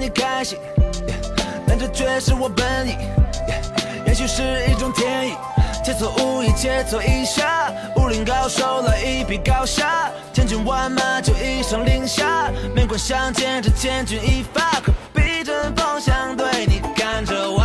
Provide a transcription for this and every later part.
你开心，但这却是我本意，也许是一种天意。切磋武艺，切磋一下，武林高手来一比高下，千军万马就一声令下，面馆相见这千钧一发，可逼真风向对你看着我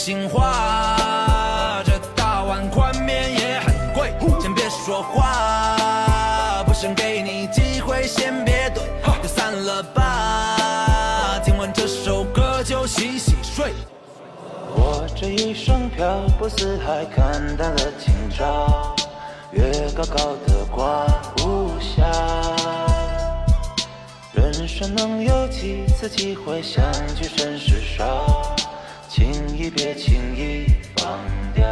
心话，这大碗宽面也很贵，先别说话，不想给你机会，先别怼，就散了吧，听完这首歌就洗洗睡。我这一生漂泊四海，看淡了今朝，月高高的挂无暇。人生能有几次机会相聚，甚是少，轻易别轻易放掉。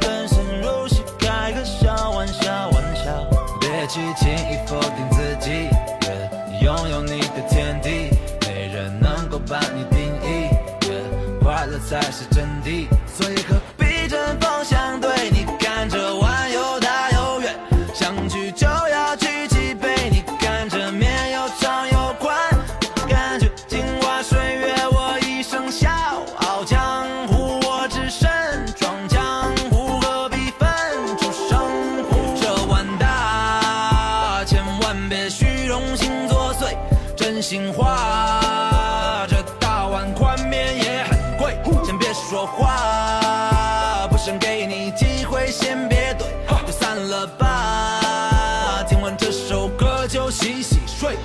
人生如戏，开个小玩笑，玩笑。别去轻易否定自己，拥有你的天地，没人能够把你定义，快乐才是真谛。所以先别怼，就散了吧。听完这首歌就洗洗睡。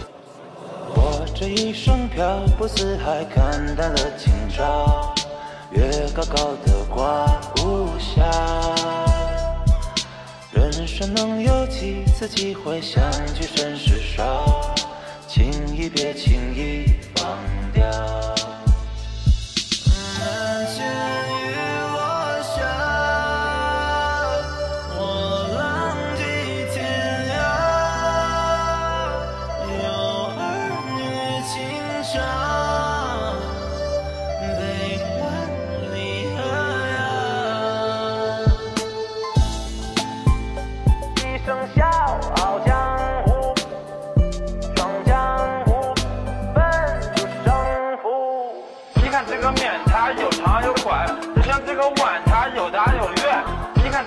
我这一生漂泊四海，看淡了今朝，月高高的挂无暇。人生能有几次机会相聚，甚是少，轻易别轻易放掉。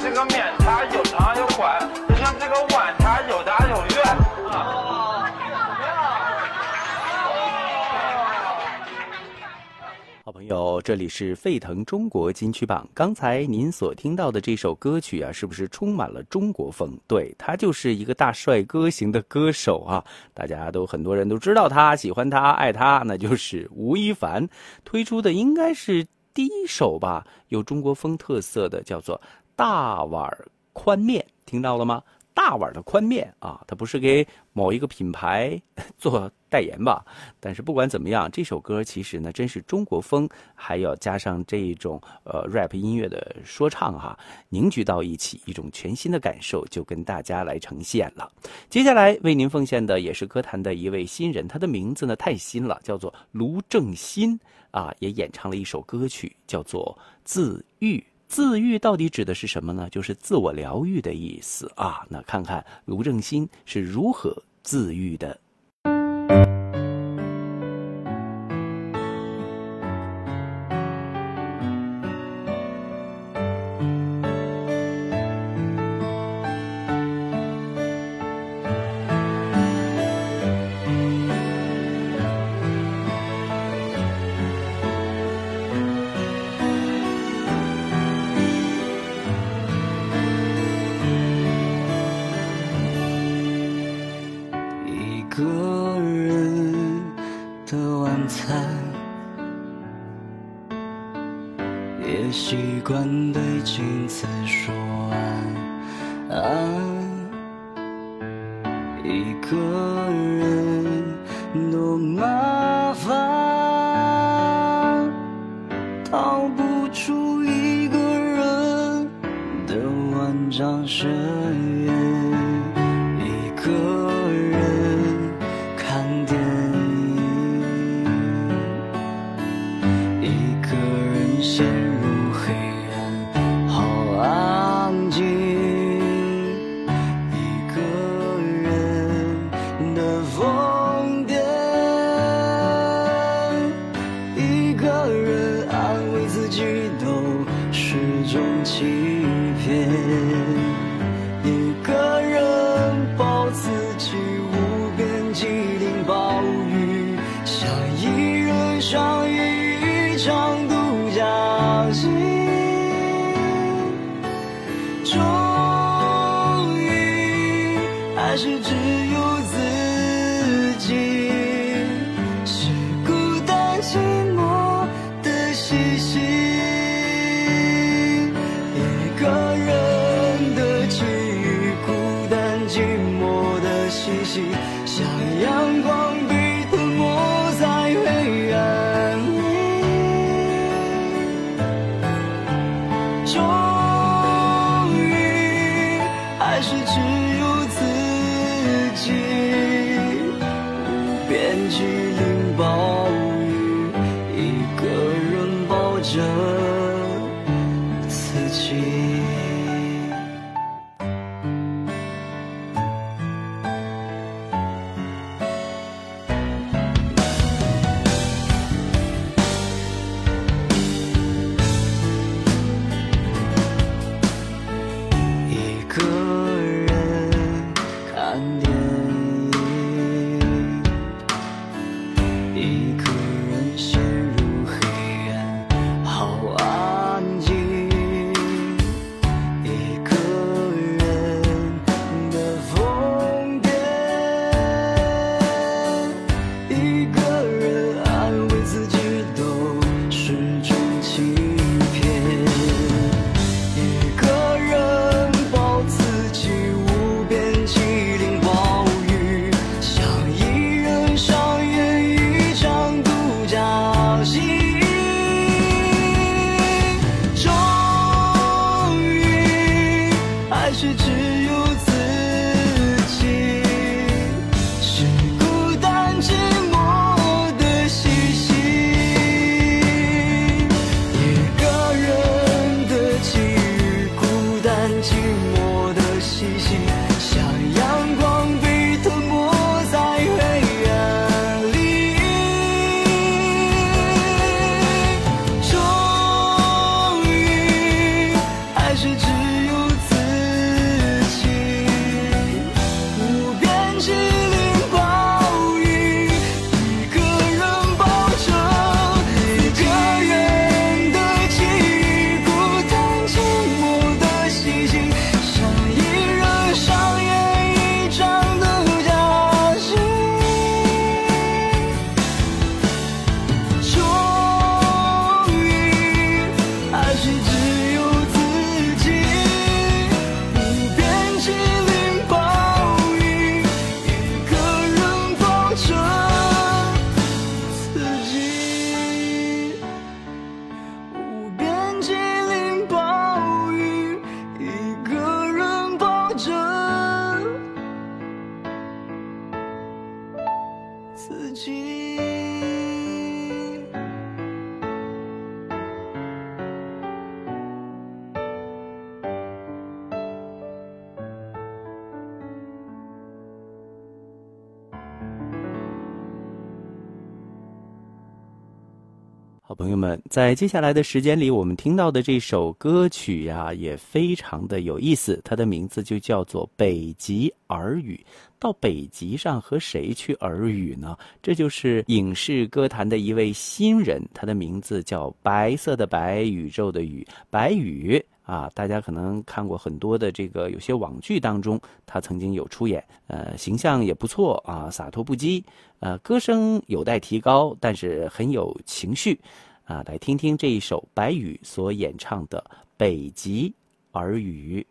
这个面，它有长有宽，就像这个碗，它有大有圆。好朋友，这里是沸腾中国金曲榜。刚才您所听到的这首歌曲啊，是不是充满了中国风？对，他就是一个大帅哥型的歌手啊，大家都很多人都知道他，喜欢他，爱他，那就是吴亦凡推出的，应该是第一首吧，有中国风特色的，叫做《大碗宽面》，听到了吗？大碗的宽面啊，它不是给某一个品牌 做代言吧？但是不管怎么样，这首歌其实呢，真是中国风，还要加上这一种呃 rap 音乐的说唱哈，凝聚到一起，一种全新的感受就跟大家来呈现了。接下来为您奉献的也是歌坛的一位新人，他的名字呢太新了，叫做卢正新啊，也演唱了一首歌曲，叫做《自愈》。自愈到底指的是什么呢？就是自我疗愈的意思啊。那看看卢正新是如何自愈的关对镜子说一种欺骗。的自己。朋友们，在接下来的时间里，我们听到的这首歌曲呀，也非常的有意思。它的名字就叫做《北极耳语》。到北极上和谁去耳语呢？这就是影视歌坛的一位新人，他的名字叫白色的白，宇宙的宇，白宇啊。大家可能看过很多的这个有些网剧当中，他曾经有出演，呃，形象也不错啊，洒脱不羁。呃，歌声有待提高，但是很有情绪，啊，来听听这一首白宇所演唱的《北极耳语》。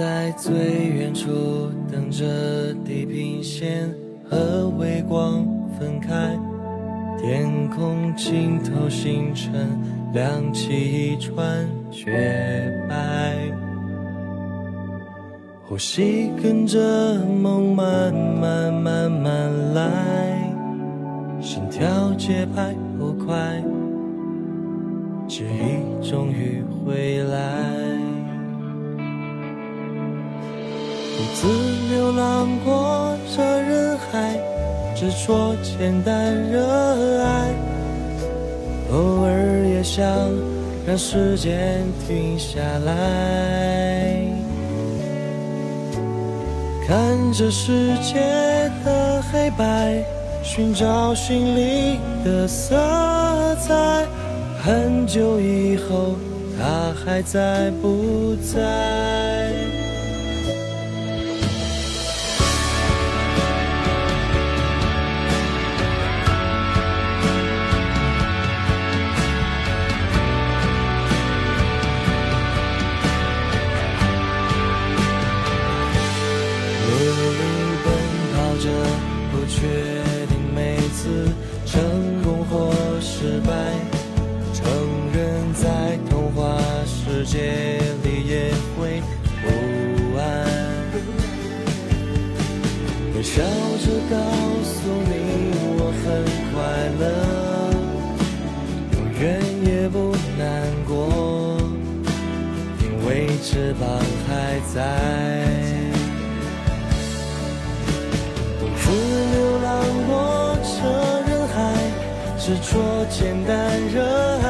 在最远处等着地平线和微光分开，天空尽头星辰亮起一串雪白，呼吸跟着梦慢慢慢慢来，心跳节拍不快，记忆终于回来。独自流浪过这人海，执着、简单、热爱，偶尔也想让时间停下来，看这世界的黑白，寻找心里的色彩。很久以后，他还在不在？在。独自流浪过这人海，执着、简单、热爱，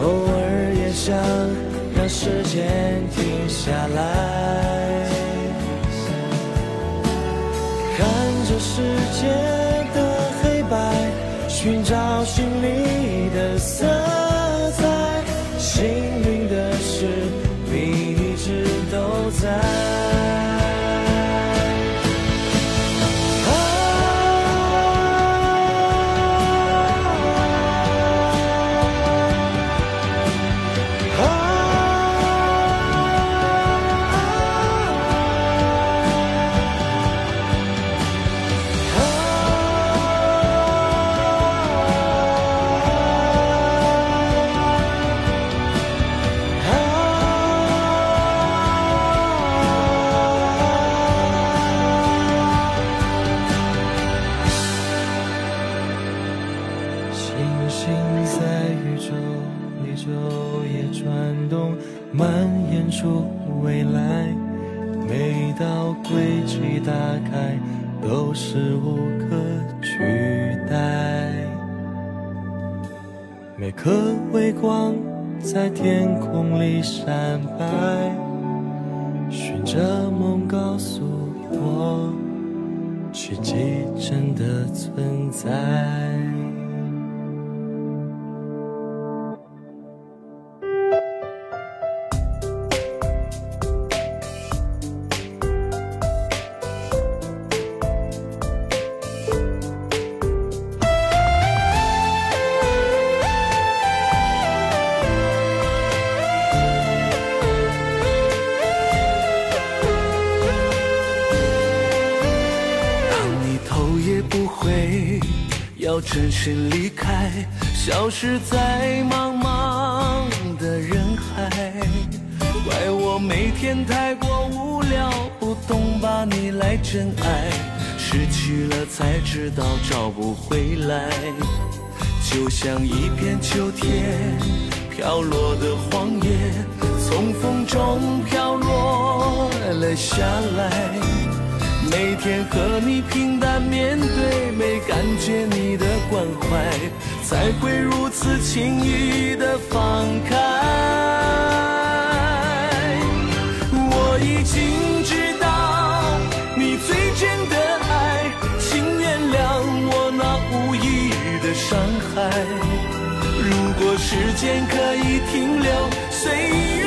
偶尔也想让时间停下来，看着世界的黑白，寻找心里宇宙里昼夜转动，蔓延出未来。每道轨迹打开，都是无可取代。每颗微光在天空里闪白，循着梦告诉我，奇迹真的存在。头也不回，要转身离开，消失在茫茫的人海。怪我每天太过无聊，不懂把你来真爱，失去了才知道找不回来。就像一片秋天飘落的黄叶，从风中飘落了下来。每天和你平淡面对，没感觉你的关怀，才会如此轻易的放开。我已经知道你最真的爱，请原谅我那无意的伤害。如果时间可以停留，岁月